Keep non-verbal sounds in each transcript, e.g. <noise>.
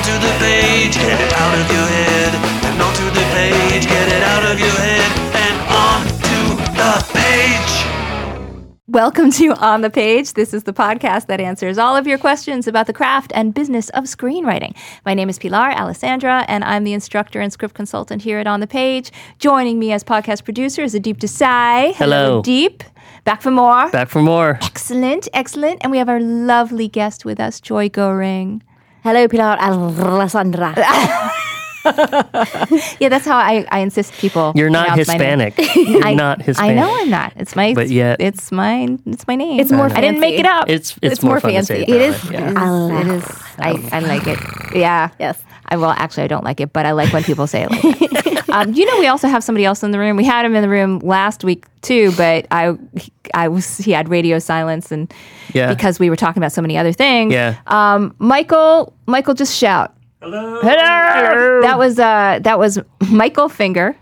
onto the page. Get it out of your head and onto the page. Get it out of your head and onto the page. Welcome to On the Page. This is the podcast that answers all of your questions about the craft and business of screenwriting. My name is Pilar Alessandra, and I'm the instructor and script consultant here at On the Page. Joining me as podcast producer is Adeep Desai. Hello. Deep. Back for more. Back for more. Excellent, excellent. And we have our lovely guest with us, Joy Gohring. Hello, Pilar Alessandra. <laughs> Yeah, that's how I, I insist people. You're not pronounce my name. Hispanic. <laughs> You're I, not Hispanic. I know I'm not. It's my. But yet- it's my. It's my name. It's more I didn't make fancy. it up. It's it's, It's more, more fun fancy. To say It is. that way. It Yeah. is. It is. I, I like it. Yeah. Yes. I well, actually, I don't like it, but I like when people say it. Like that. <laughs> um, you know, we also have somebody else in the room. We had him in the room last week too, but I, I was he had radio silence, and Yeah. because we were talking about so many other things. Yeah. Um, Michael, Michael, just shout. Hello. Hello. That was uh, that was Michael Finger.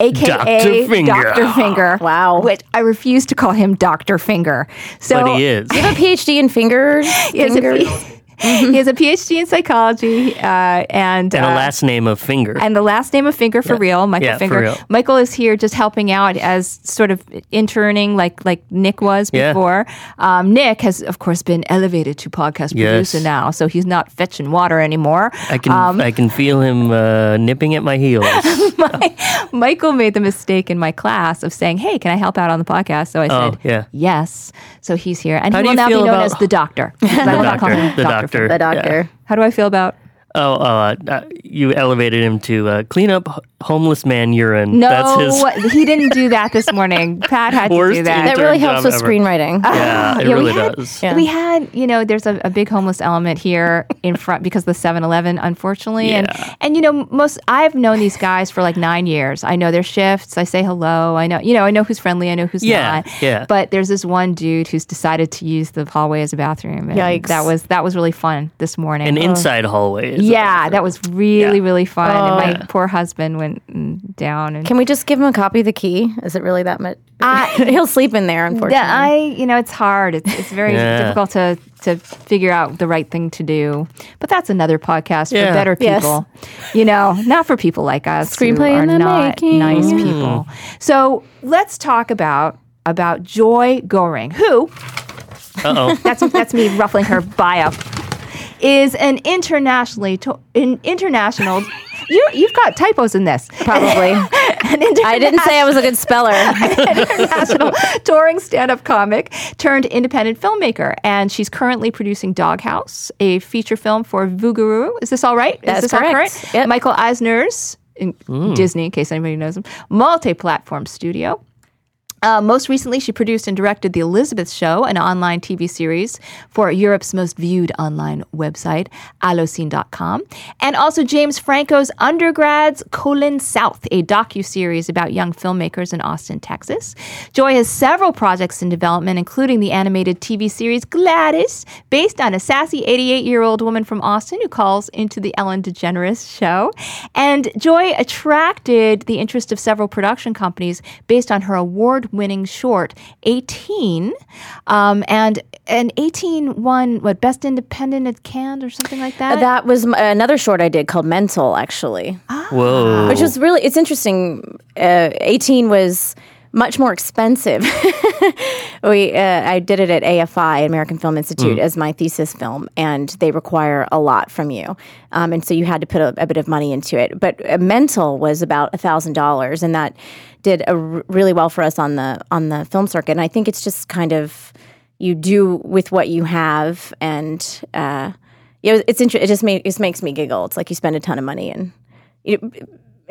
AKA Dr. Finger. Dr. Finger. Wow. Which I refuse to call him Dr. Finger. So But he is. You have a PhD in fingers. <laughs> he has, a, fingers. P- he has a PhD in psychology uh, and And a uh, last name of Finger. and the last name of Finger for real, Michael Yeah, for Finger. real. Michael is here just helping out as sort of interning, like like Nick was Yeah. before. Um, Nick has, of course, been elevated to podcast Yes. producer now, so he's not fetching water anymore. I can um, I can feel him uh, nipping at my heels. <laughs> Michael made the mistake in my class of saying, "Hey, can I help out on the podcast?" So I Oh, said, yeah. yes." So he's here, and How he will now be known about- as the doctor. <laughs> I will not call doctor, the Dr. doctor. The doctor. How do I feel about? Oh, uh, uh, you elevated him to uh, clean up homeless man urine. No, That's his. he didn't do that this morning. <laughs> Pat had to do that. That really helps with ever. screenwriting. <laughs> Yeah, it Yeah, we really had- does. Yeah. We had, you know, there's a, a big homeless element here <laughs> in front because of the 7-Eleven, unfortunately. Yeah. And and you know, most I've known these guys for like nine years. I know their shifts. I say hello. I know, you know, I know who's friendly. I know who's Yeah, not. yeah. But there's this one dude who's decided to use the hallway as a bathroom. And Yikes. That was that was really fun this morning. An inside hallway. Is yeah, bathroom. that was really Yeah. really fun. and my Yeah. poor husband went down and Can we just give him a copy of the key? Is it really that much? <laughs> He'll sleep in there, unfortunately. Yeah, I you know it's hard. It's it's very <laughs> Yeah. difficult to to figure out the right thing to do. But that's another podcast for Yeah. better Yes. people. You know, not for people like us Screenplay who are in the not making. nice Mm. people. So let's talk about about Joy Gohring, who Uh-oh. <laughs> that's that's me ruffling her bio. Is an internationally to, an international. You you've got typos in this Probably. <laughs> An I didn't say I was a good speller. <laughs> international touring stand-up comic turned independent filmmaker, and she's currently producing Doghouse, a feature film for Vuguru. Is this all right? That's Is this all correct. correct? Yep. Michael Eisner's in mm. Disney, in case anybody knows him, multi-platform studio. Uh, most recently, she produced and directed The Elizabeth Show, an online TV series for Europe's most viewed online website, allocine.com. And also James Franco's Undergrads Colin South, a docu-series about young filmmakers in Austin, Texas. Joy has several projects in development, including the animated TV series Gladys, based on a sassy 88-year-old woman from Austin who calls into the Ellen DeGeneres show. And Joy attracted the interest of several production companies based on her award winning short 18 um, and and 18 won what best independent at Cannes or something like that that was m- another short I did called Mental, actually, Whoa. which was really, it's interesting. Uh, 18 was much more expensive. <laughs> we, uh, I did it at AFI, American Film Institute, as my thesis film, and they require a lot from you, um, and so you had to put a, a bit of money into it. But uh, Mental was about a thousand dollars, and that did a r- really well for us on the on the film circuit. And I think it's just kind of you do with what you have, and uh, yeah, it's inter- it just ma- it just makes me giggle. It's like you spend a ton of money and. You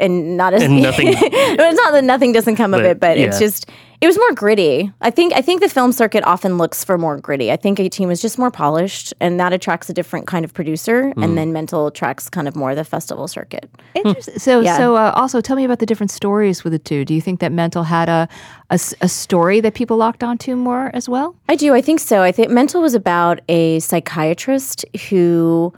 and not as And <laughs> nothing- it's not that nothing doesn't come of it, but it's just it was more gritty. I think I think the film circuit often looks for more gritty. I think 18 was just more polished, and that attracts a different kind of producer. Mm. And then Mental attracts kind of more the festival circuit. Interesting. So, Yeah. so uh, also tell me about the different stories with the two. Do you think that Mental had a a story that people locked onto more as well? I do. I think so. I think Mental was about a psychiatrist who.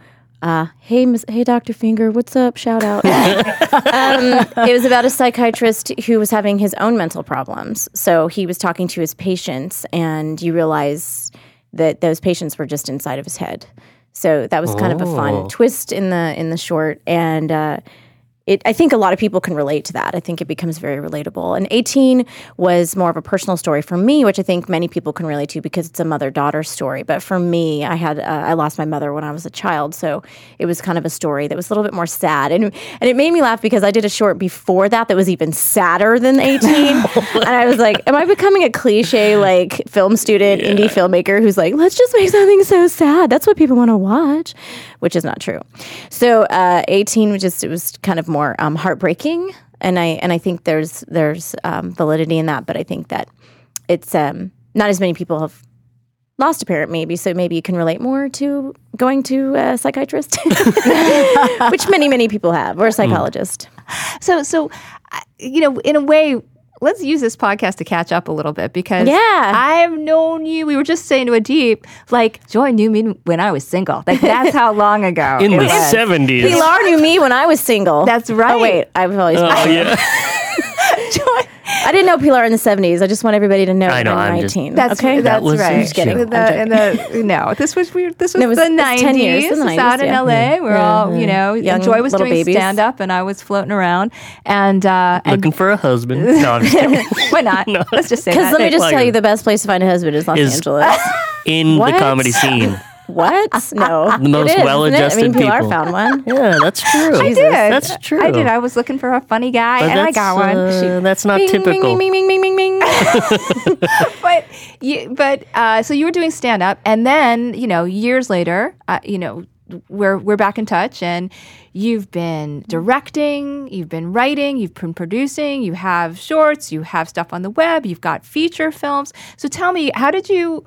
Uh, hey, Miss, hey, Doctor Finger, what's up? Shout out. <laughs> um, it was about a psychiatrist who was having his own mental problems. So he was talking to his patients, and you realize that those patients were just inside of his head. So that was kind of a Oh. fun twist in the in the short, and uh, it, I think a lot of people can relate to that. I think it becomes very relatable. And 18 was more of a personal story for me, which I think many people can relate to because it's a mother daughter story. But for me, I had uh, I lost my mother when I was a child, so it was kind of a story that was a little bit more sad. And and it made me laugh because I did a short before that that was even sadder than 18, <laughs> <laughs> and I was like, am I becoming a cliche like film student, indie filmmaker who's like, let's just make something so sad. That's what people want to watch, which is not true. So uh, 18 was just it was kind of more um, heartbreaking, and I and I think there's there's um, validity in that, but I think that it's um, not as many people have lost a parent maybe. So maybe you can relate more to going to a psychiatrist <laughs> which many many people have or a psychologist. So, so uh, you know, in a way, let's use this podcast to catch up a little bit because Yeah. I've known you. We were just saying to Adeep, like Joy knew me when I was single. Like that's how <laughs> long ago In the was. seventies. pilar knew me when i was single That's right. oh wait i've always Oh yeah. <laughs> Joy. I didn't know pilar in the 70s i just want everybody to know I know, I'm I'm just- 19 That's okay That's was right. just kidding. In the, in the, <laughs> no, this was weird. This was, No, it was- the it's 10 nineties. years, it was the It's out 90s, in yeah. L.A. We're all, you know, Young Joy was little doing babies. stand up, and I was floating around. And, uh, and Looking for a husband. <laughs> No, I'm just kidding. <laughs> why not? Let's just say because that. let me just Like- tell you the best place to find a husband is los Is- angeles In What? the comedy scene. What no The most isn't well-adjusted i mean pilar people. found one <laughs> Yeah, that's true. I did. That's true. I did. I was looking for a funny guy, But and I got one. uh, that's not Bing, typical. Bing, bing, bing, bing, bing, bing. <laughs> <laughs> but you, but uh, so you were doing stand up, and then you know years later, uh, you know we're we're back in touch, and you've been directing, you've been writing, you've been producing, you have shorts, you have stuff on the web, you've got feature films. So tell me, how did you?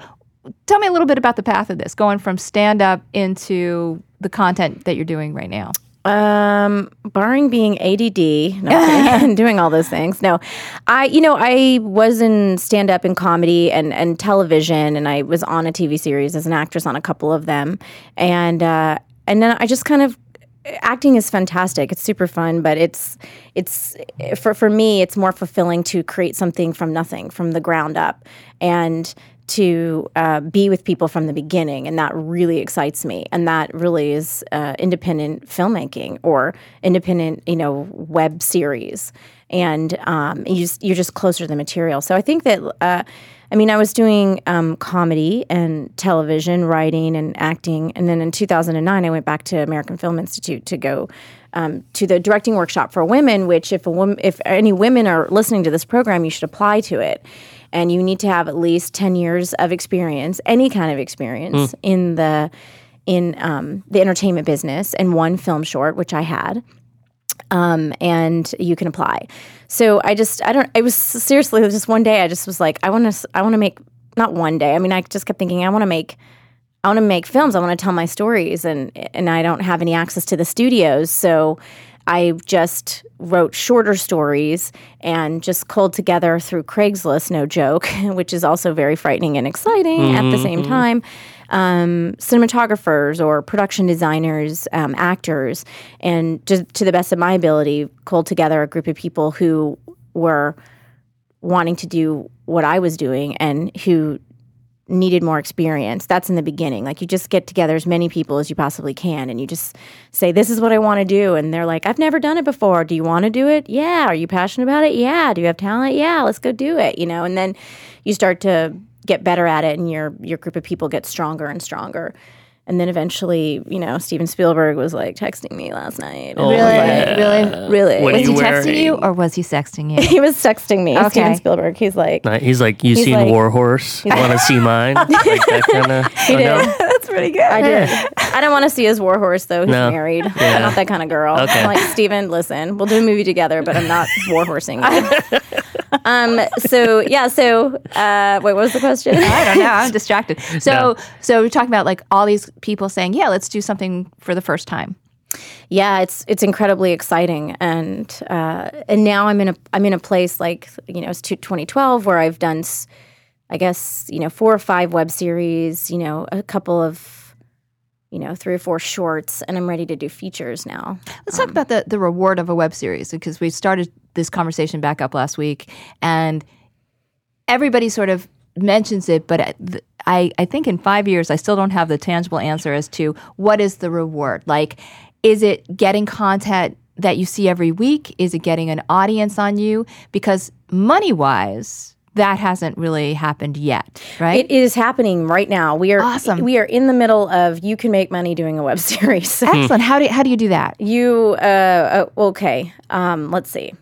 Tell me a little bit about the path of this, going from stand up into the content that you're doing right now. Um, barring being ADD, <laughs> no, and <laughs> doing all those things. No, I, you know, I was in stand up and comedy and, and television, and I was on a TV series as an actress on a couple of them, and uh, and then I just kind of acting is fantastic. It's super fun, but it's it's for for me, it's more fulfilling to create something from nothing, from the ground up, and to uh, be with people from the beginning, and that really excites me. And that really is uh, independent filmmaking or independent, you know, web series. And um, you just, you're just closer to the material. So I think that. Uh, I mean, I was doing um, comedy and television, writing and acting, and then in 2009, I went back to American Film Institute to go um, to the directing workshop for women. Which, if a woman, if any women are listening to this program, you should apply to it, and you need to have at least 10 years of experience, any kind of experience in the in um, the entertainment business, and one film short, which I had um, and you can apply. So I just I don't I was seriously just one day I just was like I want to I want to make not one day I mean I just kept thinking I want to make I want to make films I want to tell my stories and and I don't have any access to the studios so I just wrote shorter stories and just culled together through Craigslist, no joke, <laughs> which is also very frightening and exciting at the same time. Um, cinematographers or production designers, um, actors, and just to the best of my ability, culled together a group of people who were wanting to do what I was doing and who needed more experience. That's in the beginning. Like you just get together as many people as you possibly can and you just say, This is what I want to do. And they're like, I've never done it before. Do you want to do it? Yeah. Are you passionate about it? Yeah. Do you have talent? Yeah. Let's go do it. You know, and then you start to get better at it and your your group of people gets stronger and stronger. And then eventually, you know, Steven Spielberg was like texting me last night. And Oh, I was yeah. like, really, really. What Was you he texting you or was he sexting you? <laughs> he was texting me. Okay. Steven Spielberg. He's like, He's like, you He's seen like- War Horse? You want to see <laughs> mine? like that kind of. He did. <laughs> That's pretty good. I did. I don't want to see his war horse though. He's No. married. Yeah. I'm not that kind of girl. Okay. I'm like Steven, listen, we'll do a movie together, but I'm not war horsing. You." um. So yeah. So uh, wait, what was the question? I don't know. I'm <laughs> distracted. So, so we're talking about like all these people saying, "Yeah, let's do something for the first time." yeah, it's it's incredibly exciting, and uh, and now I'm in a I'm in a place like you know it's 2012 where I've done, I guess you know four or five web series, you know a couple of. You know, three or four shorts, and I'm ready to do features now. Let's talk um, about the, the reward of a web series because we started this conversation back up last week, and everybody sort of mentions it, but uh, I, I think in five years, I still don't have the tangible answer as to what is the reward. Like, is it getting content that you see every week? Is it getting an audience on you? Because money wise, that hasn't really happened yet, right? It is happening right now. We are Awesome. We are in the middle of you can make money doing a web <laughs> series. Excellent. How do how do you do that? you uh, uh okay. Um, let's see.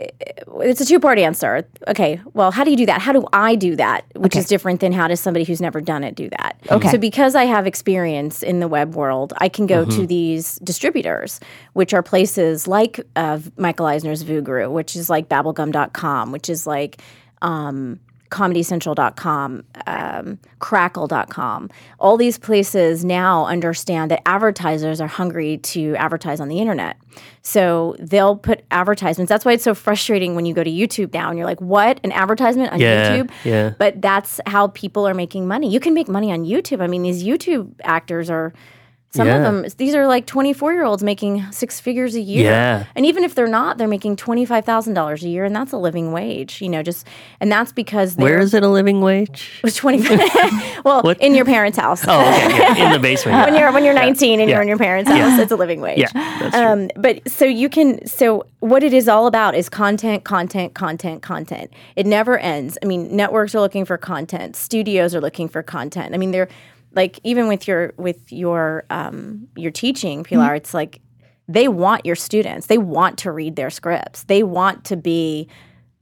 It's a two part answer. Okay. Well, how do you do that? How do I do that? Which is different than how does somebody who's never done it do that? Okay. So because I have experience in the web world, I can go to these distributors, which are places like uh, Michael Eisner's Vuguru, which is like Babelgum.com, which is like um, ComedyCentral.com, um, Crackle.com. All these places now understand that advertisers are hungry to advertise on the internet. So they'll put advertisements. That's why it's so frustrating when you go to YouTube now and you're like, what? An advertisement on Yeah, YouTube? yeah. But that's how people are making money. You can make money on YouTube. I mean, these YouTube actors are. Some Yeah. of them, these are like 24 year olds making six figures a year. Yeah. And even if they're not, they're making $25,000 a year, and that's a living wage, you know, just, and that's because. Where is it a living wage? <laughs> was 25 <laughs> well What? in your parents house Oh, okay, yeah, in the basement. <laughs> when you're when you're 19 and you're Yeah. in your parents house it's a living wage Yeah, that's true. um, but so you can so what it is all about is content content content content it never ends i mean networks are looking for content studios are looking for content i mean they're like even with your with your um, your teaching pilar it's like they want your students. They want to read their scripts. They want to be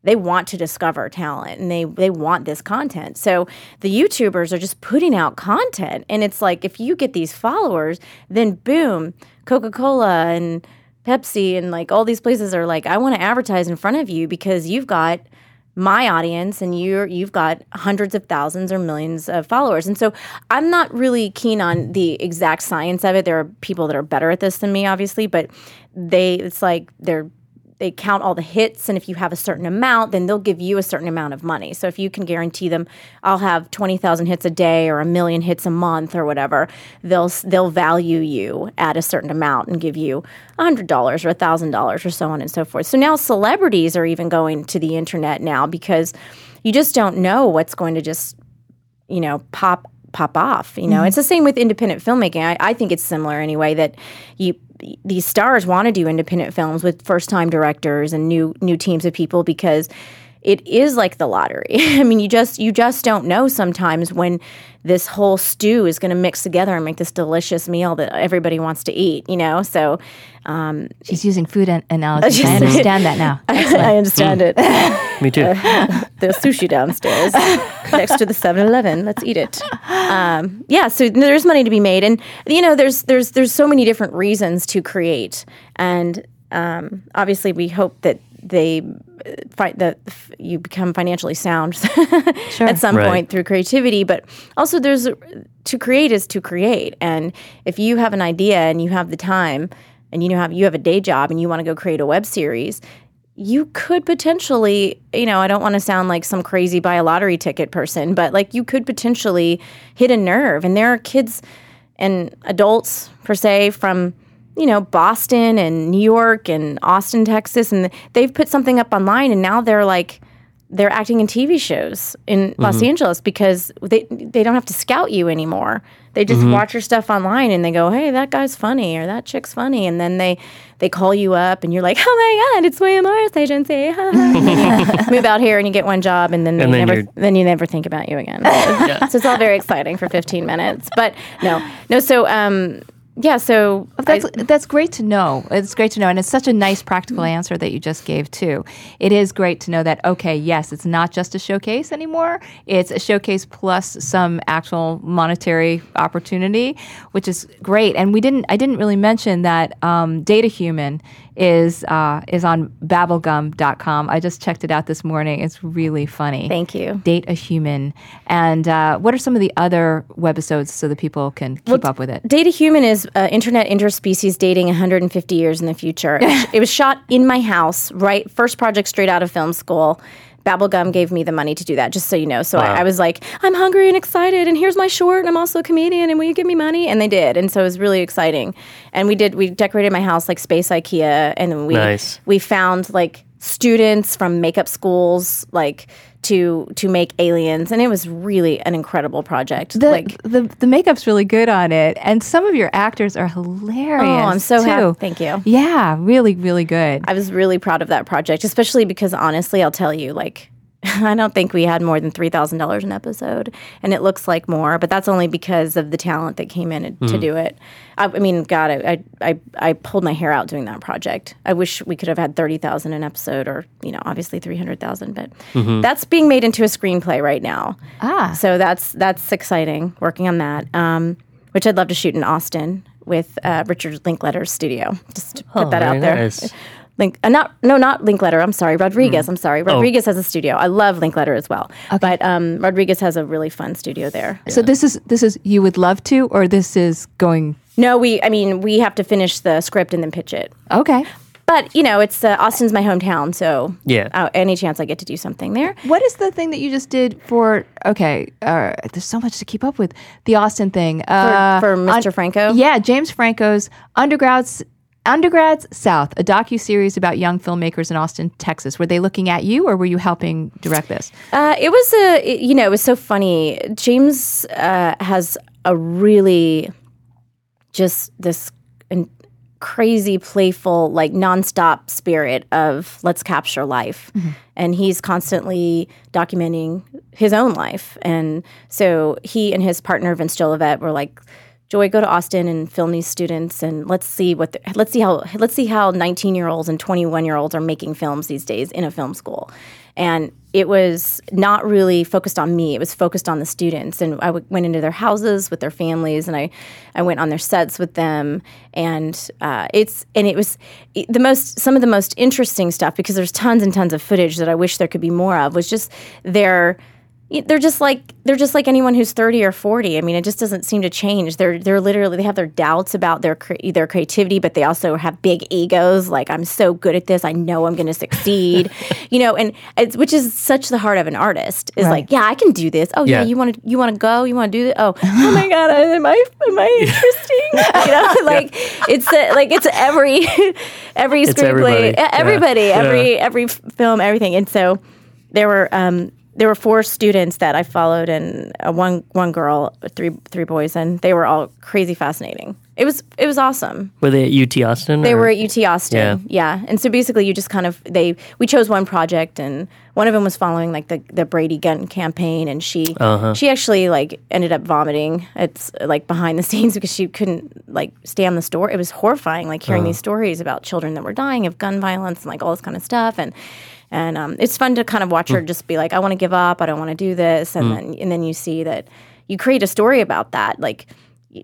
they want to discover talent and they they want this content. So the YouTubers are just putting out content and it's like if you get these followers, then boom, Coca-Cola and Pepsi and like all these places are like I want to advertise in front of you because you've got my audience and you're you've got hundreds of thousands or millions of followers. And so i'm not really keen on the exact science of it. There are people that are better at this than me obviously but they it's like they're they count all the hits and if you have a certain amount then they'll give you a certain amount of money. So if you can guarantee them i'll have 20000 hits a day or a million hits a month or whatever they'll they'll value you at a certain amount and give you $100 or $1000 or so on and so forth. So now celebrities are even going to the internet now because you just don't know what's going to just you know pop pop off you know? Mm-hmm. It's the same with independent filmmaking. I, I think it's similar anyway that you these stars want to do independent films with first time directors and new new teams of people because it is like the lottery <laughs> i mean you just you just don't know sometimes when this whole stew is going to mix together and make this delicious meal that everybody wants to eat you know so um, She's using food an- <laughs> analogies. I understand that now. <laughs> i understand it Me too. the sushi downstairs next to the 7-Eleven. Let's eat it. Um, yeah, so there's money to be made, and you know, there's there's there's so many different reasons to create, and um, obviously, we hope that they uh, find that f- you become financially sound <laughs> at some Right. point through creativity. But also, there's to create is to create, and if you have an idea and you have the time. And you know have you have a day job and you want to go create a web series, you could potentially, you know, I don't want to sound like some crazy buy a lottery ticket person, but like you could potentially hit a nerve. And there are kids and adults, per se, from, you know, Boston and New York and Austin, Texas, and they've put something up online and now they're like, they're acting in TV shows in Los Angeles because they they don't have to scout you anymore. They just watch your stuff online and they go, "Hey, that guy's funny or that chick's funny," and then they they call you up and you're like, "Oh my god, it's William Morris Agency!" And then <laughs> you move out here and you get one job and then they And then never then you never think about you again. <laughs> So it's all very exciting for 15 minutes, but no, no. So um, yeah, so That's I- that's great to know. It's great to know, and it's such a nice practical answer that you just gave too. It is great to know that okay, yes, it's not just a showcase anymore. It's a showcase plus some actual monetary opportunity, which is great. And we didn't, I didn't really mention that um, Date a Human is uh, is on Babelgum.com. I just checked it out this morning. It's really funny. Thank you. Date a Human. And uh, what are some of the other webisodes so that people can keep up with it? Date a Human is uh, internet interspecies dating 150 years in the future. <laughs> it was shot in my house, right? First project straight out of film school. Babelgum gave me the money to do that, just so you know. So I, I was like, I'm hungry and excited, and here's my short, and I'm also a comedian, and will you give me money? And they did, and so it was really exciting. And we did, we decorated my house like space IKEA, and then we Nice. we found like students from makeup schools, like to to make aliens, and it was really an incredible project. the, like the the makeup's really good on it, and some of your actors are hilarious. Oh, I'm so too. happy. Thank you. Yeah, really, really good. I was really proud of that project, especially because honestly, I'll tell you, like, <laughs> I don't think we had more than three thousand dollars an episode, and it looks like more, but that's only because of the talent that came in to do it. I, I mean, God, I, I I pulled my hair out doing that project. I wish we could have had thirty thousand an episode, or you know, obviously three hundred thousand, but that's being made into a screenplay right now. Ah. so that's that's exciting. Working on that, um, which I'd love to shoot in Austin with uh, Richard Linklater's studio. Just to put Oh, that out there. nice. <laughs> Link, uh, not no, not Linkletter. I'm sorry, Rodriguez. Mm. I'm sorry, Oh. Rodriguez has a studio. I love Linkletter as well, but um, Rodriguez has a really fun studio there. So this is this is you would love to, or this is going No, we. I mean, we have to finish the script and then pitch it. okay. But you know, it's uh, Austin's my hometown, so Yeah. uh, any chance I get to do something there. What is the thing that you just did for? Okay, uh, there's so much to keep up with. The Austin thing uh, for Mr. Franco? Yeah, James Franco's Undergrads. Undergrads South, a docu series about young filmmakers in Austin, Texas. Were they looking at you, or were you helping direct this? Uh, it was a, you know, it was so funny. James uh, has a really just this in- crazy, playful, like nonstop spirit of let's capture life, and he's constantly documenting his own life. And so he and his partner Vince Jolivet were like. Joy, go to Austin and film these students, and let's see what the, let's see how let's see how nineteen year olds and twenty one year olds are making films these days in a film school, and it was not really focused on me. It was focused on the students, and I w- went into their houses with their families, and I I went on their sets with them, and uh, it's and it was the most some of the most interesting stuff because there's tons and tons of footage that I wish there could be more of was just their they're just like they're just like anyone who's 30 or 40 i mean it just doesn't seem to change. They're they're literally they have their doubts about their cre- their creativity but they also have big egos like i'm so good at this. I know i'm going to succeed. <laughs> You know and it's which is such the heart of an artist is like yeah i can do this. Oh yeah, Yeah. you want to you want to go? You want to do this oh <laughs> oh my god am i am i interesting? <laughs> You know like it's uh, like it's every every It's screenplay everybody. Yeah. everybody Yeah. every every film everything. And so there were um, there were four students that I followed and uh, one one girl three three boys and they were all crazy fascinating it was it was awesome Were they at UT Austin? they or- were at UT Austin yeah. yeah, and so basically you just kind of they we chose one project and one of them was following like the the Brady gun campaign and she she actually like ended up vomiting it's like behind the <laughs> scenes because she couldn't like stay on the story. it was horrifying like hearing these stories about children that were dying of gun violence and like all this kind of stuff and and um, it's fun to kind of watch her just be like I want to give up I don't want to do this. And then and then you see that you create a story about that like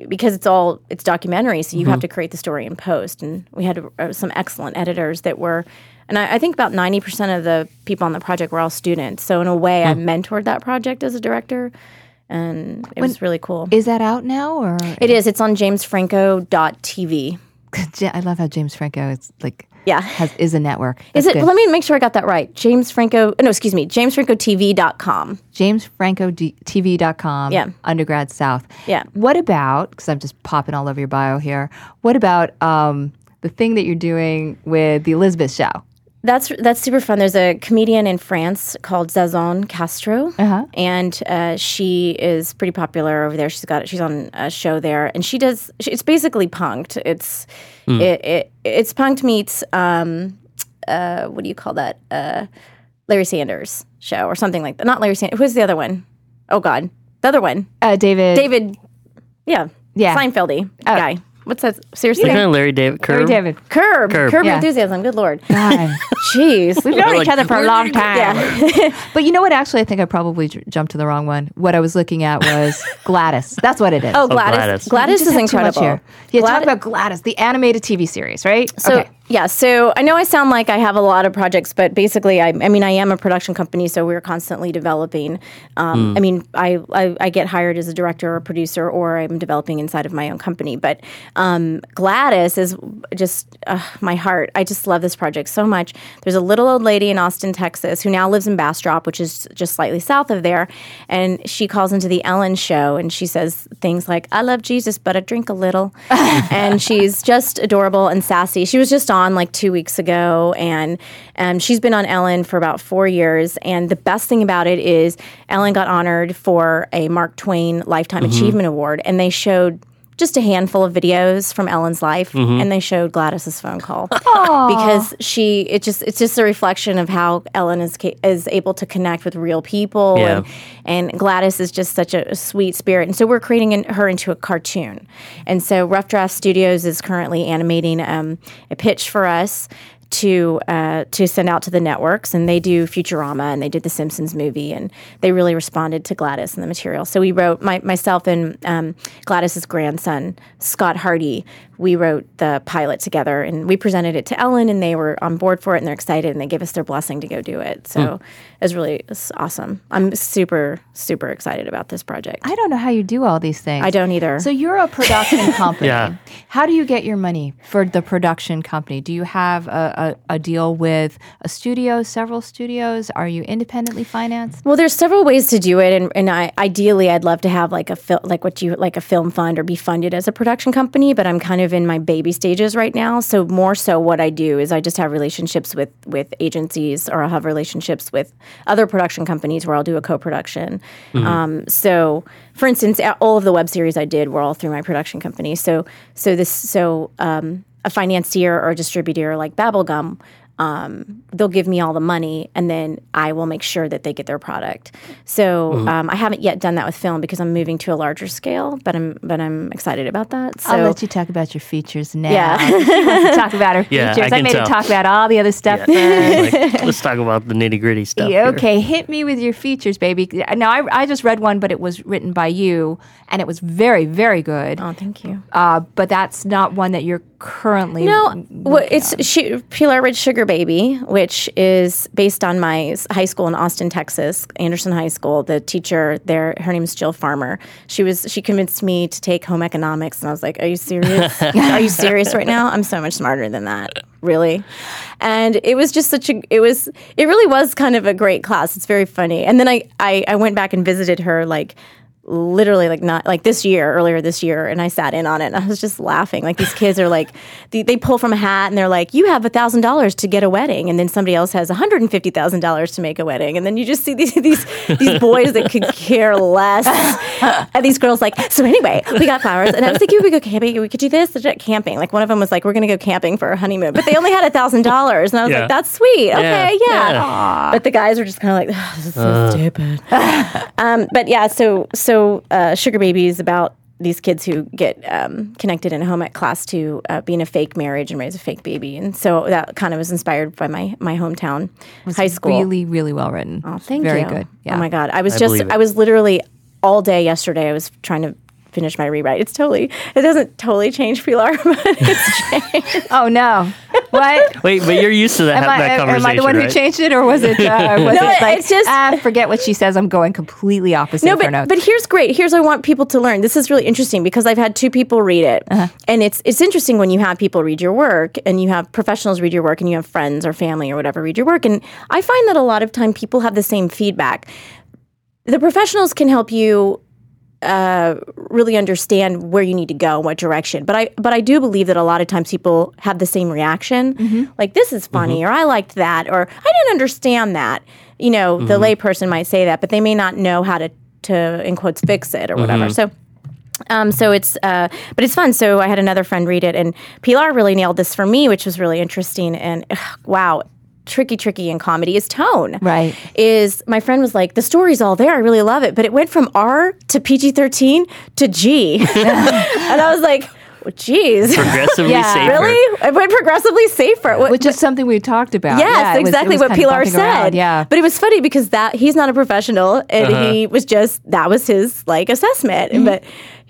because it's all it's documentary so you have to create the story in post. And we had uh, some excellent editors that were and I, I think about 90% of the people on the project were all students. So in a way i mentored that project as a director and it was really cool. Is that out now, or? It is. It's on jamesfranco.tv Ja- I love how James Franco is like Yeah. has is a network. is it good. let me make sure i got that right james franco no excuse me jamesfrancotv.com JamesFrancoTV.com. Yeah. Undergrad South. Yeah. What about? Because I'm just popping all over your bio here. What about um, the thing that you're doing with the Elizabeth Show? That's that's super fun. There's a comedian in France called Zazon Castro, Uh-huh. and uh, she is pretty popular over there. She's got she's on a show there, and she does. She, it's basically punked. It's it, it it's punked meets um, uh, what do you call that? Uh, Larry Sanders show or something like that. Not Larry Sanders. Who's the other one? Oh God, the other one. Uh, David. David. Yeah. Yeah. Seinfeldy guy. What's that? Seriously, Isn't that Larry David? Larry David. curb, Curb. curb, Yeah. enthusiasm. Good lord, God. <laughs> jeez. We've known Like, each other for a long time. <laughs> but you know what? Actually, I think I probably j- jumped to the wrong one. What I was looking at was <laughs> Gladys. That's what it is. Oh, Gladys. Gladys. Gladys, is had too much incredible. here. Yeah, Glad- talk about Gladys, the animated TV series, right? So okay. yeah, so I know I sound like I have a lot of projects, but basically, I, I mean, I am a production company, so we're constantly developing. Um, I mean, I, I I get hired as a director or producer, or I'm developing inside of my own company. But um, Gladys is just uh, my heart. I just love this project so much. There's a little old lady in Austin, Texas, who now lives in Bastrop, which is just slightly south of there, and she calls into the Ellen show and she says things like, "I love Jesus, but I drink a little," <laughs> and she's just adorable and sassy. She was just on like two weeks ago, and um, she's been on Ellen for about four years. And the best thing about it is Ellen got honored for a Mark Twain Lifetime Achievement Award, and they showed. Just a handful of videos from Ellen's life, and they showed Gladys's phone call <laughs> <laughs> because she it just it's just a reflection of how Ellen is ca- is able to connect with real people, Yeah. and, and Gladys is just such a, sweet spirit. And so we're creating in, her into a cartoon. And so Rough Draft Studios is currently animating um, a pitch for us to uh, to send out to the networks, and they do Futurama, and they did the Simpsons movie, and they really responded to Gladys and the material. So we wrote my, myself and um, Gladys's grandson Scott Hardy. We wrote the pilot together, and we presented it to Ellen, and they were on board for it, and they're excited, and they gave us their blessing to go do it. So it was really it's awesome. I'm super super excited about this project. I don't know how you do all these things. I don't either. So you're a production <laughs> company. Yeah. How do you get your money for the production company? Do you have a, a, a deal with a studio, several studios? Are you independently financed? Well, there's several ways to do it, and, and I, ideally, I'd love to have like a fil- like what you like a film fund or be funded as a production company. But I'm kind of in my baby stages right now, so more so what I do is I just have relationships with with agencies, or I'll have relationships with other production companies where I'll do a co-production. Um, so, for instance, all of the web series I did were all through my production company. So, so this so um, a financier or a distributor like Babelgum um, they'll give me all the money and then I will make sure that they get their product. So um, I haven't yet done that with film because I'm moving to a larger scale, but I'm but I'm excited about that. So I'll let you talk about your features now. Yeah. <laughs> wants to talk about her <laughs> Yeah, features. I I, can made her talk about all the other stuff first. Like, <laughs> let's talk about the nitty gritty stuff. Yeah, here. okay, hit me with your features, baby. Now, I, I just read one, but it was written by you, and it was very, very good. oh, thank you. Uh, but that's not one that you're currently. No, well, it's she, Pilar Ridge Sugar Baby, which is based on my high school in Austin, Texas, Anderson High School. The teacher there, her name is Jill Farmer. She was she convinced me to take home economics, and I was like, "Are you serious? <laughs> Are you serious right now? I'm so much smarter than that, really." And it was just such a it was it really was kind of a great class. It's very funny. And then I I, I went back and visited her like literally like not like this year earlier this year and i sat in on it and i was just laughing. Like these kids are like they, they pull from a hat and they're like you have a thousand dollars to get a wedding and then somebody else has a hundred and fifty thousand dollars to make a wedding and then you just see these these these boys that could care less. And these girls like so anyway we got flowers and i was like we could go camping we could do this camping. Like one of them was like we're gonna go camping for our honeymoon but they only had a thousand dollars and i was Yeah. like that's sweet okay yeah, Yeah. but the guys were just kind of like this is so stupid. Um, but yeah, so so uh, Sugar Baby is about these kids who get um, connected in a home ec class to uh, being a fake marriage and raise a fake baby, and so that kind of was inspired by my my hometown high school. really, really well written. Oh, thank very you. good. Yeah. Oh my god, I was I just. I was literally all day yesterday. I was trying to finish my rewrite. It's totally it doesn't totally change Pilar, <laughs> but it's changed. Oh no! What? Wait, but you're used to that, Am I, that am I the one right? who changed it, or was it? Uh, <laughs> was No, it like, it's just- ah, forget what she says. I'm going completely opposite No, but notes. but here's great. Here's what I want people to learn. This is really interesting because I've had two people read it, Uh-huh. and it's it's interesting when you have people read your work and you have professionals read your work and you have friends or family or whatever read your work, and I find that a lot of time people have the same feedback. The professionals can help you uh, really understand where you need to go, what direction. But I but I do believe that a lot of times people have the same reaction, like this is funny, or I liked that, or I didn't understand that. You know, the layperson might say that, but they may not know how to to in quotes fix it or whatever. So. Um, so it's, uh, but it's fun. So I had another friend read it, and Pilar really nailed this for me, which was really interesting. And ugh, wow, tricky, tricky in comedy is tone. Right. Is my friend was like, the story's all there. I really love it, but it went from R to PG thirteen to G, <laughs> and I was like. geez. Progressively Yeah. safer. Really? It went progressively safer. What- Which is something we talked about. Yes, Yeah, it was- exactly was what Pilar said. around, Yeah. But it was funny because that he's not a professional and he was just that was his like assessment. Mm-hmm. But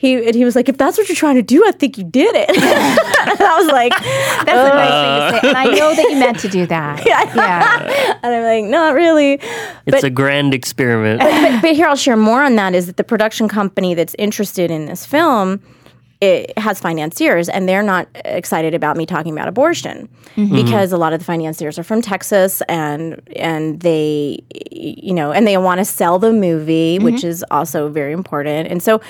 he and he was like, if that's what you're trying to do, I think you did it. <laughs> and I was like, That's a nice thing to say. And I know that you meant to do that. <laughs> yeah. and I'm like, not really. It's a grand experiment. but, but here I'll share more on that is that the production company that's interested in this film it has financiers and they're not excited about me talking about abortion mm-hmm. because a lot of the financiers are from Texas and and they you know and they want to sell the movie mm-hmm. which is also very important and so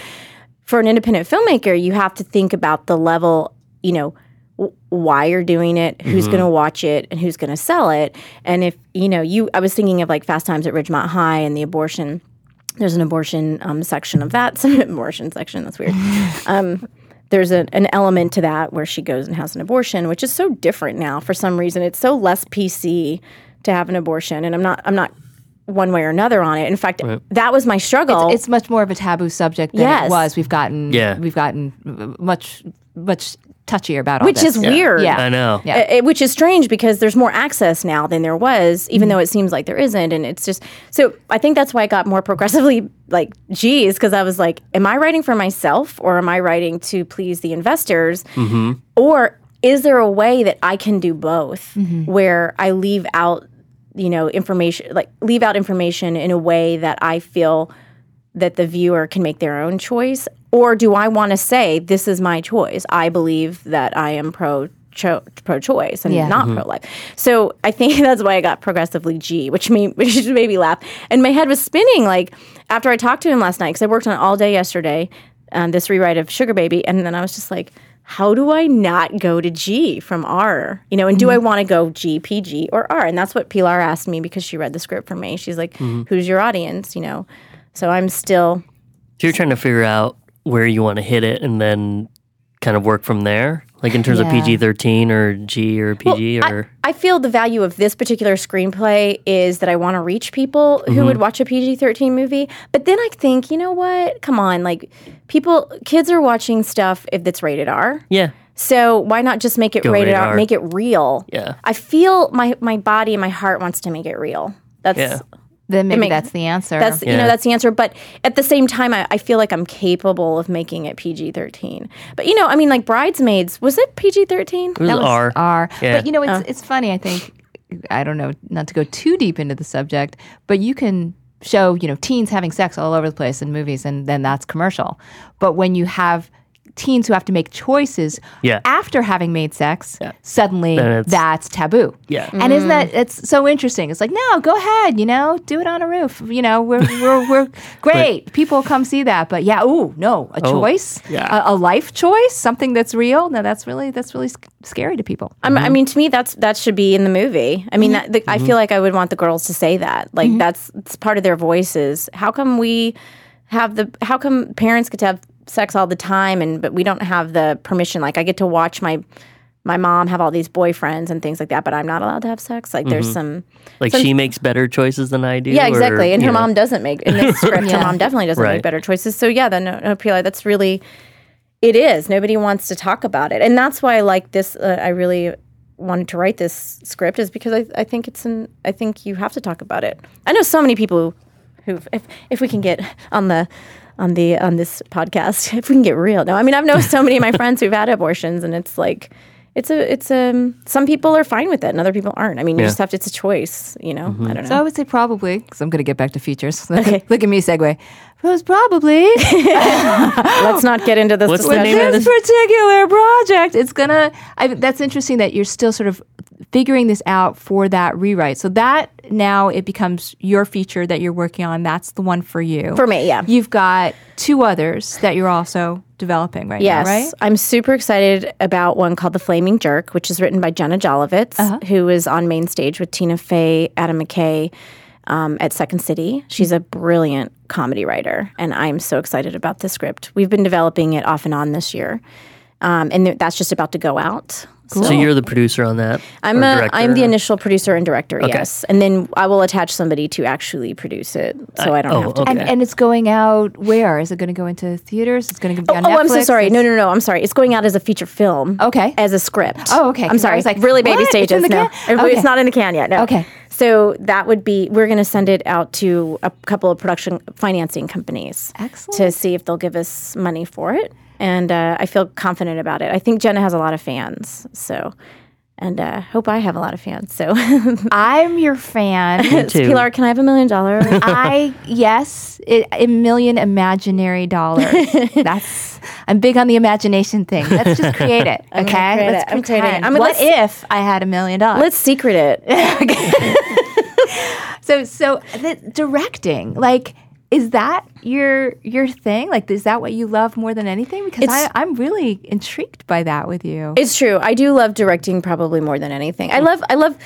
for an independent filmmaker you have to think about the level you know w- why you're doing it, who's going to watch it, and who's going to sell it. And if you know, you, I was thinking of like Fast Times at Ridgemont High and the abortion. There's an abortion um, section of that. <laughs> Some abortion section. That's weird. <laughs> um, there's a, an element to that where she goes and has an abortion, which is so different now. For some reason, it's so less PC to have an abortion, and I'm not. I'm not one way or another on it. In fact, that was my struggle. It's much more of a taboo subject than Yes. it was. We've gotten Yeah. we've gotten much much touchier about all which this. is weird. Yeah. I know. Yeah. Uh, which is strange because there's more access now than there was, even though it seems like there isn't. And it's just so I think that's why I got more progressively like, geez, because I was like, am I writing for myself or am I writing to please the investors? Or is there a way that I can do both where I leave out, you know, information, like leave out information in a way that I feel that the viewer can make their own choice? Or do I want to say, this is my choice? I believe that I am pro cho- pro choice and Yeah. not pro life. So I think <laughs> that's why I got progressively G, which made, <laughs> which made me laugh. And my head was spinning like after I talked to him last night, because I worked on it all day yesterday, um, this rewrite of Sugar Baby. And then I was just like, how do I not go to G from R? You know, and do I mm-hmm. want to go G, PG, or R? And that's what Pilar asked me because she read the script for me. She's like, mm-hmm. who's your audience? You know, so I'm still So you're trying to figure out where you want to hit it and then kind of work from there? Like in terms of PG 13 or G or PG I- or. I, feel the value of this particular screenplay is that I want to reach people who mm-hmm. would watch a PG 13 movie. But then I think, you know what? Come on. Like, people, kids are watching stuff if it's rated R. yeah. So why not just make it Go rated rated R, R. make it real? Yeah. I feel my, my body and my heart wants to make it real. That's. Yeah. Then maybe make- that's the answer. That's you know that's the answer, but at the same time, I, I feel like I'm capable of making it PG thirteen. But you know, I mean, like Bridesmaids was it PG thirteen? It was That was R. R. Yeah. But you know, it's oh. it's funny. I think I don't know, not to go too deep into the subject, but you can show you know teens having sex all over the place in movies, and then that's commercial. But when you have teens who have to make choices Yeah. after having made sex, suddenly that's taboo. Yeah. And isn't that it's so interesting? It's like, no, go ahead, you know, do it on a roof. You know, we're <laughs> we're we're great. People come see that. But yeah, ooh, no, a choice, yeah. a, a life choice, something that's real. No, that's really that's really sc- scary to people. I'm, I mean, to me, that's that should be in the movie. I mean, mm-hmm. that, the, I feel like I would want the girls to say that. Like mm-hmm. that's it's part of their voices. How come we have the? How come parents get to have sex all the time, and but we don't have the permission? Like I get to watch my my mom have all these boyfriends and things like that, but I'm not allowed to have sex. Like there's some. Like Some- she makes better choices than I do. Yeah, or, exactly. And her know. mom doesn't make in this <laughs> script. Her mom definitely doesn't Right. make better choices. So yeah, then no, no, Pilar, that's really it is. Nobody wants to talk about it, and that's why I like this. Uh, I really wanted to write this script is because I, I think it's an. I think you have to talk about it. I know so many people who, if if we can get on the. On the on this podcast, <laughs> if we can get real, no, I mean I've known so many of my <laughs> friends who've had abortions, and it's like, it's a, it's a some people are fine with it, and other people aren't. I mean, you Yeah. just have to. It's a choice, you know. Mm-hmm. I don't know. So I would say probably because I'm going to get back to features. <laughs> Okay. Look at me segue. It was probably Let's not get into this What's the discussion. name of this particular project. It's gonna. I, that's interesting that you're still sort of figuring this out for that rewrite. So that now it becomes your feature that you're working on. That's the one for you. For me, yeah. You've got two others that you're also developing right Yes, now, right? I'm super excited about one called The Flaming Jerk, which is written by Jenna Jolovitz, Uh-huh. who is on main stage with Tina Fey, Adam McKay um, at Second City. She's a brilliant comedy writer, and I'm so excited about this script. We've been developing it off and on this year, um, and th- that's just about to go out. So you're the producer on that. I'm or a, director? I'm the initial producer and director, yes, and then I will attach somebody to actually produce it, so I, don't oh, have to okay. And, and it's going out where? Is it going to go into theaters? It's going to be oh, on Oh, Netflix? I'm so sorry. No, It's- no, no. I'm sorry. It's going out as a feature film. Okay. As a script. Oh, okay. I'm sorry. It's like, really baby what? It's in stages. the no, can? <laughs> It- Okay. it's not in the can yet. No. Okay. So that would be. We're going to send it out to a couple of production financing companies. Excellent. To see if they'll give us money for it, and uh, I feel confident about it. I think Jenna has a lot of fans. So. And uh, hope I have a lot of fans. So, <laughs> I'm your fan. <laughs> too. Pilar, can I have a million dollars? <laughs> I yes, it, a million imaginary dollars. That's I'm big on the imagination thing. Let's just create it, okay? create Let's it. I'm creating it. I mean, what if I had a million dollars? Let's secret it. So so the directing, like, is that your your thing? Like, is that what you love more than anything? Because I, I'm really intrigued by that with you. It's true. I do love directing probably more than anything. I love. I love.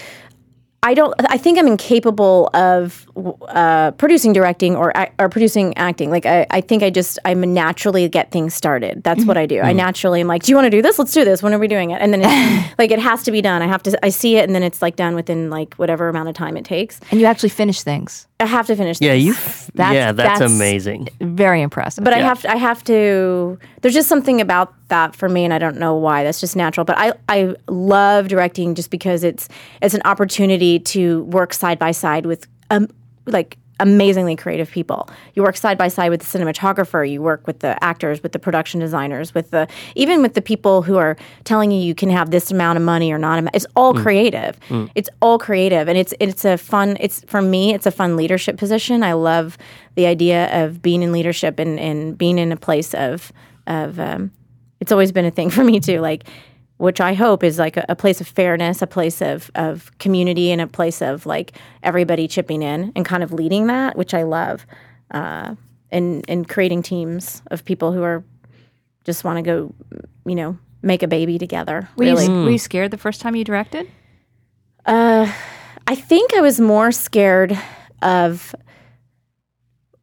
I don't. I think I'm incapable of uh, producing, directing, or or producing acting. Like I, I think I just I'm naturally get things started. That's what I do. I naturally am like, do you want to do this? Let's do this. When are we doing it? And then it's, <laughs> like it has to be done. I have to. I see it, and then it's like done within like whatever amount of time it takes. and you actually finish things. I have to finish. This. Yeah, you. That's- yeah, that's, that's- amazing. Very impressive. but I have I have to. There's just something about that for me, and I don't know why. That's just natural. But I I love directing just because it's it's an opportunity to work side by side with um like amazingly creative people. You work side by side with the cinematographer. You work with the actors, with the production designers, with the even with the people who are telling you you can have this amount of money or not. It's all creative. It's all creative, and it's it's a fun. It's for me. It's a fun leadership position. I love the idea of being in leadership and, and being in a place of of. Um, it's always been a thing <laughs> for me too. Like which I hope is like a, a place of fairness, a place of, of community, and a place of like everybody chipping in and kind of leading that, which I love, uh, and and creating teams of people who are just want to go, you know, make a baby together. were, really, you, were you scared the first time you directed? I think I was more scared of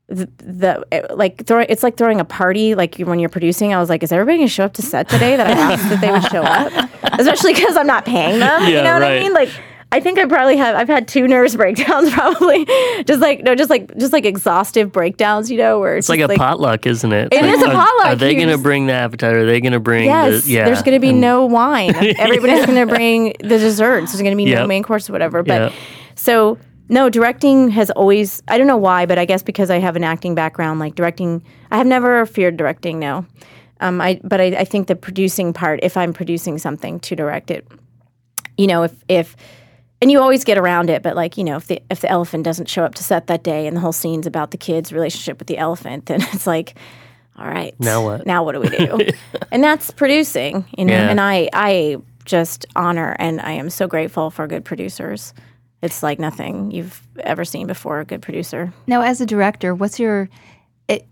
the, the like throw, it's like throwing a party like when you're producing i was like is everybody going to show up to set today that i <laughs> asked that they would show up especially because i'm not paying them you Yeah, know what i mean like i think i probably have i've had two nervous <laughs> breakdowns probably just like no just like just like exhaustive breakdowns you know where it's, It's like a potluck, isn't it? It Like, is a potluck. Are they You going to just- bring the appetizer? Are they going to bring Yes, the yeah? there's going to be and- no wine. <laughs> Everybody's going to bring the desserts. There's going to be no main course or whatever. But Yep. so no, directing has always. I don't know why, but I guess because I have an acting background, like directing, I have never feared directing. No, um, I but I, I think the producing part, if I'm producing something to direct it, you know, if if and you always get around it, but like you know, if the if the elephant doesn't show up to set that day, and the whole scene's about the kid's relationship with the elephant, <laughs> then it's like, all right, Now what? Now what do we do? <laughs> and that's producing, you know. Yeah. And I I just honor and I am so grateful for good producers. It's like nothing you've ever seen before. A good producer. Now, as a director, what's your it,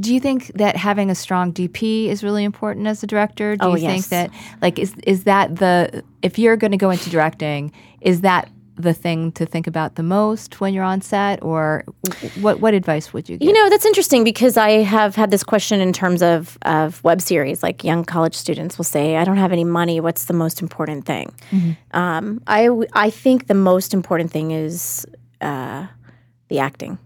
do you think that having a strong DP is really important as a director? Do Oh, you think that like is is that the if you're going to go into directing, is that the thing to think about the most when you're on set or what what advice would you give? You know, that's interesting because I have had this question in terms of, of web series. Like young college students will say, I don't have any money. What's the most important thing? Um, I, I think the most important thing is uh, the acting.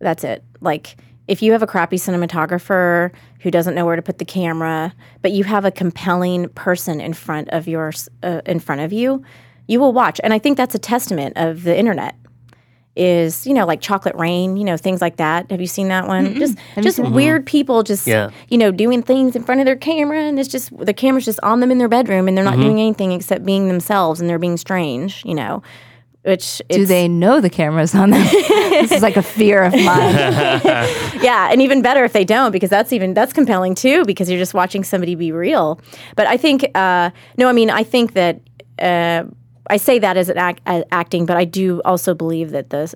That's it. Like, if you have a crappy cinematographer who doesn't know where to put the camera, but you have a compelling person in front of yours, uh, in front of you, you will watch. And I think that's a testament of the internet is you know like chocolate rain you know things like that have you seen that one just just weird people just Yeah. you know doing things in front of their camera and it's just the camera's just on them in their bedroom and they're not doing anything except being themselves and they're being strange you know which do they know the cameras on them? <laughs> this is like a fear of mine. <laughs> yeah and even better if they don't because that's even that's compelling too because you're just watching somebody be real but i think uh, no i mean i think that uh, i say that as an act, uh, acting but i do also believe that the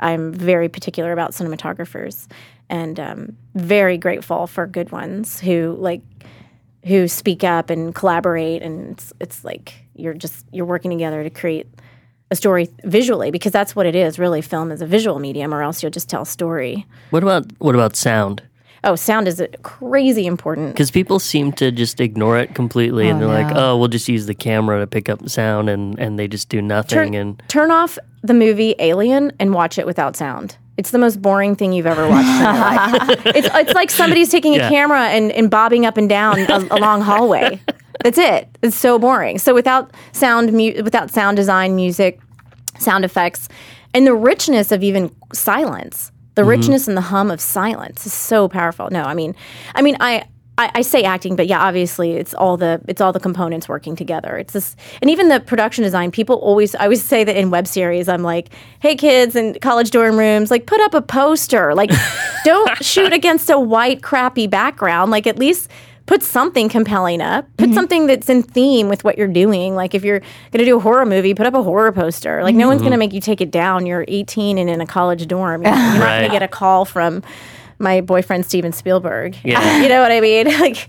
i'm very particular about cinematographers and um, very grateful for good ones who like who speak up and collaborate. And it's, it's like you're just you're working together to create a story visually because that's what it is really. Film is a visual medium or else you'll just tell a story. What about what about sound? Oh, sound is crazy important. Because people seem to just ignore it completely, and oh, they're like, "Oh, we'll just use the camera to pick up sound," and and they just do nothing. Turn, and turn off the movie Alien and watch it without sound. It's the most boring thing you've ever watched in your <laughs> life. It's, it's like somebody's taking Yeah. a camera and, and bobbing up and down a, a long hallway. That's it. It's so boring. So without sound, mu- without sound design, music, sound effects, and the richness of even silence, the mm-hmm. richness and the hum of silence is so powerful. No, I mean, I mean, I. I, I say acting, but yeah, obviously it's all the it's all the components working together. It's this, and even the production design. People always, I always say that in web series, I'm like, hey kids in college dorm rooms, like put up a poster, like <laughs> don't shoot against a white crappy background. Like at least put something compelling up. Put mm-hmm. something that's in theme with what you're doing. Like if you're going to do a horror movie, put up a horror poster. Like no one's mm-hmm. going to make you take it down. You're 18 and in a college dorm. You're, you're <laughs> not going to get a call from my boyfriend Steven Spielberg. Yeah. <laughs> you know what I mean? <laughs> Like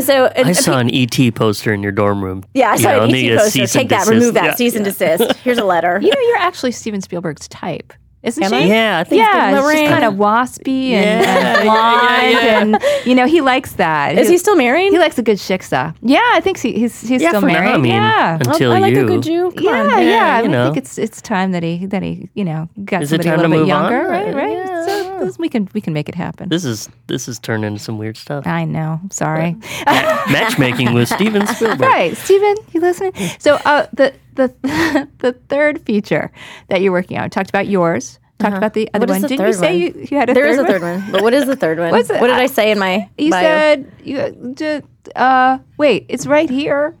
so and- I saw an ET poster in your dorm room. yeah, I You saw know, an ET poster. cease Take that, desist. remove that, Yeah. cease and desist. Here's a letter. You know, you're actually Steven Spielberg's type, isn't Am she? I? Yeah, I think Yeah, the it's just ring. kind of waspy and, Yeah, and blonde, yeah, and you know he likes that. Is he still married? He likes a good shiksa. Yeah, I think he, he's he's Yeah, still for now, married. I mean, yeah. Oh, until I like you. a good Jew. Come yeah, on. yeah, Yeah, I, you mean, I think it's it's time that he that he you know got Is it somebody a time to little bit move on? younger, right? Right. Yeah. So this- we can we can make it happen. This is this is turned into some weird stuff. I know. Sorry. <laughs> Matchmaking with Steven Spielberg. <laughs> right, Steven, you listening? So uh, the the <laughs> the third feature that you're working on. We talked about yours. Talked about the other Uh-huh. What is one. the Didn't you say you, you had a There third is a one? third one. But what is the third one? What's it? What did I I- say in my You bio? said you uh wait, it's right here.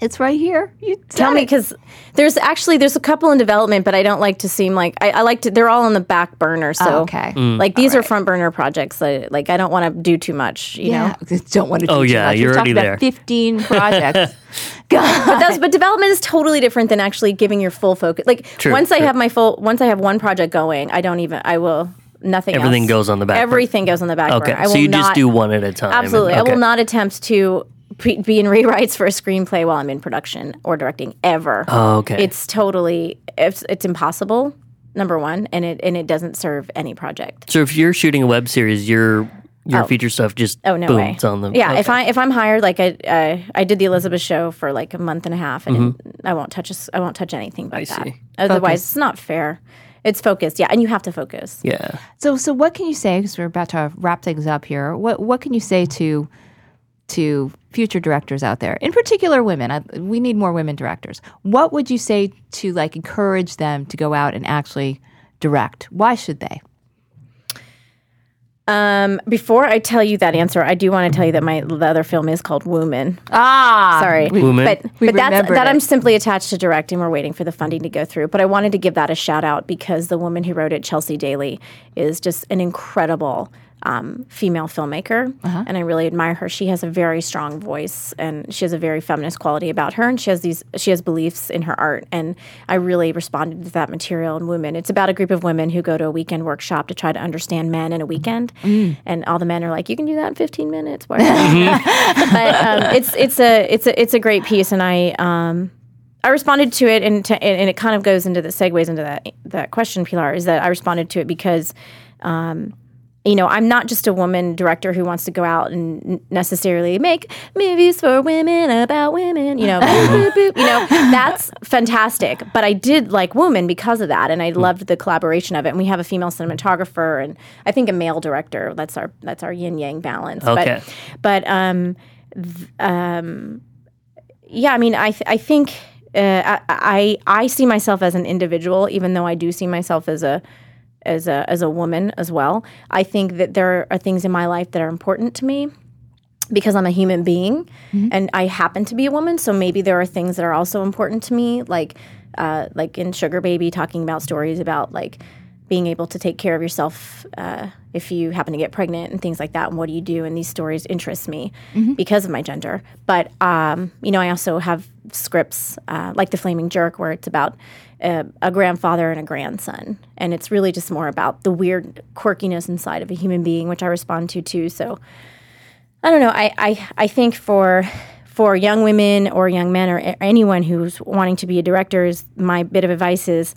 It's right here. You Tell me because there's actually there's a couple in development, but I don't like to seem like I, I like to. They're all on the back burner. So Oh, okay. Mm. like these are front burner projects. That, like I don't want to do too much. You yeah, know. don't want to. Oh, too yeah, much. you're We've already there. Fifteen <laughs> projects. <laughs> But that's but development is totally different than actually giving your full focus. Like True, once I have my full, once I have one project going, I don't even. I will nothing. Everything else. goes on the back burner. Everything goes on the back Okay, burner. I will so you not, just do one at a time. Absolutely. Okay. I will not attempt to pre- be in rewrites for a screenplay while I'm in production or directing ever. Oh, okay. It's totally it's, it's impossible. Number one, and it and it doesn't serve any project. So if you're shooting a web series, your your Oh. feature stuff just Oh no boom, way! it's on the yeah, if. I if I'm hired, like I uh, I did the Elizabeth show for like a month and a half, and I won't touch a s I won't touch anything but Mm-hmm. I that. see. Otherwise, it's not fair. It's focused, yeah, and you have to focus. yeah. So, so what can you say? Because we're about to wrap things up here. What what can you say to to future directors out there, in particular women? I, we need more women directors. What would you say to like encourage them to go out and actually direct? Why should they? Um, before I tell you that answer, I do want to tell you that my the other film is called Woman. Ah, Sorry, Woman. but but that's that it. I'm simply attached to directing. we're waiting for the funding to go through. But I wanted to give that a shout out because the woman who wrote it, Chelsea Daly, is just an incredible um, female filmmaker, Uh-huh. and I really admire her. She has a very strong voice, and she has a very feminist quality about her, and she has these she has beliefs in her art, and I really responded to that material in Women. It's about a group of women who go to a weekend workshop to try to understand men in a weekend, Mm. and all the men are like, "You can do that in 15 minutes." <laughs> But um, it's it's a it's a it's a great piece, and I um, I responded to it, and to, and it kind of goes into the segues into that that question, Pilar, is that I responded to it because. Um, you know, I'm not just a woman director who wants to go out and necessarily make movies for women about women. You know, <laughs> boop, boop, boop. you know that's fantastic. But I did like Woman because of that, and I loved the collaboration of it. And we have a female cinematographer, and I think a male director. That's our that's our yin yang balance. Okay. But but um, th- um, yeah, I mean, I th- I think uh, I, I I see myself as an individual, even though I do see myself as a as a as a woman as well. I think that there are things in my life that are important to me because I'm a human being and I happen to be a woman. So maybe there are things that are also important to me, like uh, like in Sugar Baby, talking about stories about like being able to take care of yourself uh, if you happen to get pregnant and things like that. And what do you do? And these stories interest me because of my gender. But um, you know, I also have scripts uh, like The Flaming Jerk, where it's about uh, a grandfather and a grandson, and it's really just more about the weird quirkiness inside of a human being, which I respond to too. So. I don't know. I, I, I think for for young women or young men or anyone who's wanting to be a director, is my bit of advice is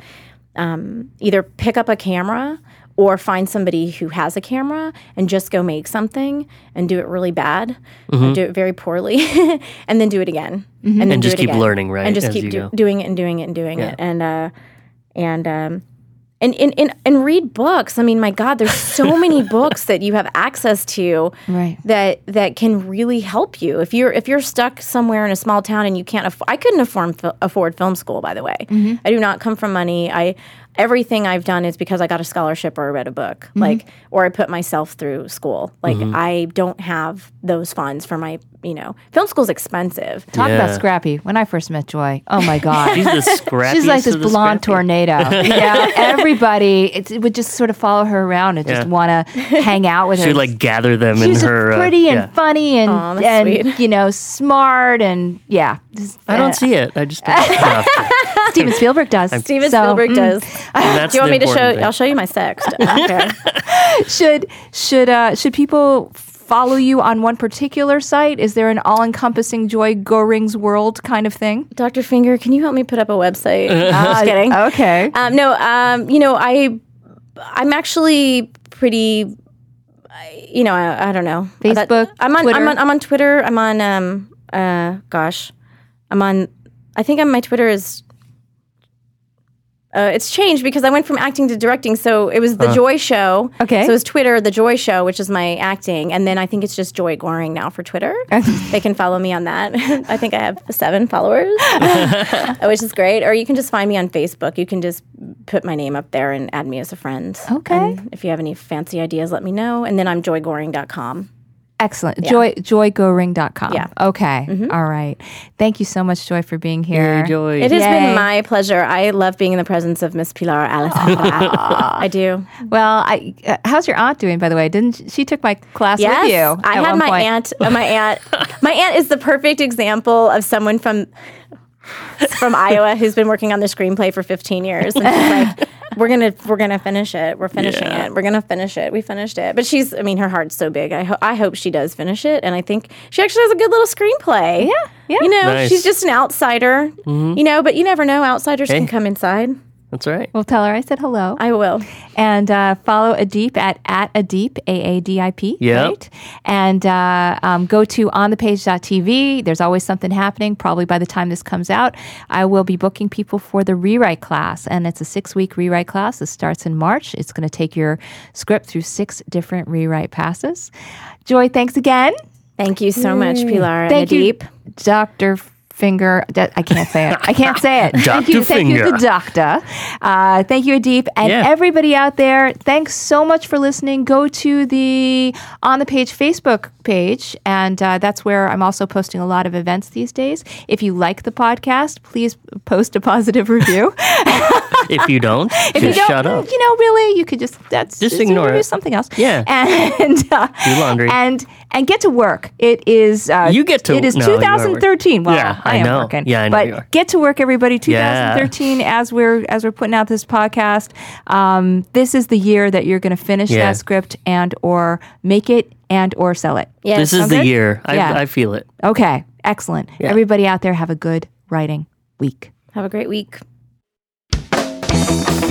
um, either pick up a camera or find somebody who has a camera and just go make something and do it really bad, or do it very poorly, <laughs> and then do it again, and then Mm-hmm. And do just it keep again. learning, right, And just as keep you do- doing it and doing it and doing it, and uh, and um, and, and, and, and read books. I mean, my God, there's so <laughs> many books that you have access to Right. that that can really help you. If you're if you're stuck somewhere in a small town and you can't afford, I couldn't afford afford film school. By the way, I do not come from money. I everything I've done is because I got a scholarship or I read a book, like or I put myself through school. Like I don't have those funds for my you know film school's expensive. Talk Yeah. about Scrappy. When I first met Joy, oh my <laughs> God. She's the scrappiest She's like this blonde scrappy. tornado. <laughs> yeah, everybody it, it would just sort of follow her around and just want to hang out with her. She would like gather them in She's her. uh, pretty and yeah. funny and Aw, that's and sweet. you know smart and yeah. Just, I uh, don't see it. I just. Don't <laughs> Steven Spielberg does. Steven So, Spielberg mm, does. <laughs> that's Do you want me to show? important thing. I'll show you my sext. <laughs> Okay. Should should uh, should people follow you on one particular site? Is there an all-encompassing Joy Gohring's world kind of thing? Dr. Finger, can you help me put up a website? <laughs> Uh, just kidding. Okay. Um, no, um, you know, I, I'm actually pretty. You know, I, I don't know. That- Facebook, I'm on. Twitter? I'm on. I'm on Twitter. I'm on. Um. Uh. Gosh. I'm on. I think I'm, my Twitter is. Uh, it's changed because I went from acting to directing. So it was the Joy Show. Okay. So it was Twitter, the Joy Show, which is my acting, and then I think it's just Joy Gohring now for Twitter. <laughs> they can follow me on that. <laughs> I think I have seven followers, <laughs> which is great. Or you can just find me on Facebook. You can just put my name up there and add me as a friend. Okay. And if you have any fancy ideas, let me know. And then I'm joygohring.com. Excellent. Joy joygohring.com. Yeah. Okay. All right. Thank you so much, Joy, for being here. Hey, Joy. It has Yay. been my pleasure. I love being in the presence of Miss Pilar Alice. I do. Well, I, uh, how's your aunt doing, by the way? Didn't she, she took my class Yes, with you? I at had one my point. aunt. Uh, my aunt. My aunt is the perfect example of someone from from Iowa who's been working on the screenplay for 15 years, and she's like, "We're gonna, we're gonna finish it. We're finishing Yeah. it. We're gonna finish it. We finished it." But she's, I mean, her heart's so big. I, ho- I hope she does finish it, and I think she actually has a good little screenplay. Yeah, yeah. You know, Nice. she's just an outsider. Mm-hmm. You know, but you never know. Outsiders Hey. can come inside. That's right. Well, tell her I said hello. I will. and uh, follow Adip at, at Adip, A A D I P. Yep. Right? And uh, um, go to onthepage.tv. There's always something happening. Probably by the time this comes out, I will be booking people for the rewrite class. And it's a six week rewrite class. This starts in March. It's going to take your script through six different rewrite passes. Joy, thanks again. Thank you so much, Pilar. Thank and you, Dr. Finger. d- I can't say it. I can't say it. <laughs> <laughs> thank you, Dr. thank you, Finger. the doctor. Uh, thank you, Adip, and Yeah. everybody out there. Thanks so much for listening. Go to the on the page Facebook page, and uh, that's where I'm also posting a lot of events these days. If you like the podcast, please post a positive review. <laughs> If you don't, <laughs> if you don't, shut up. you know, really, you could just that's Just ignore review it. something else. Yeah. <laughs> and uh, Do laundry. and and get to work. It is uh, You get to- it is no, you are working. 2013. Well, Yeah, I, I am know. working. Yeah, I know but you are. get to work, everybody. Yeah. 2013, as we're as we're putting out this podcast, um, this is the year that you're going to finish Yeah. that script and or make it and or sell it. Yes. this is the good? year. I, Yeah. I feel it. Okay, excellent. Everybody out there, have a good writing week. Have a great week. Thank you.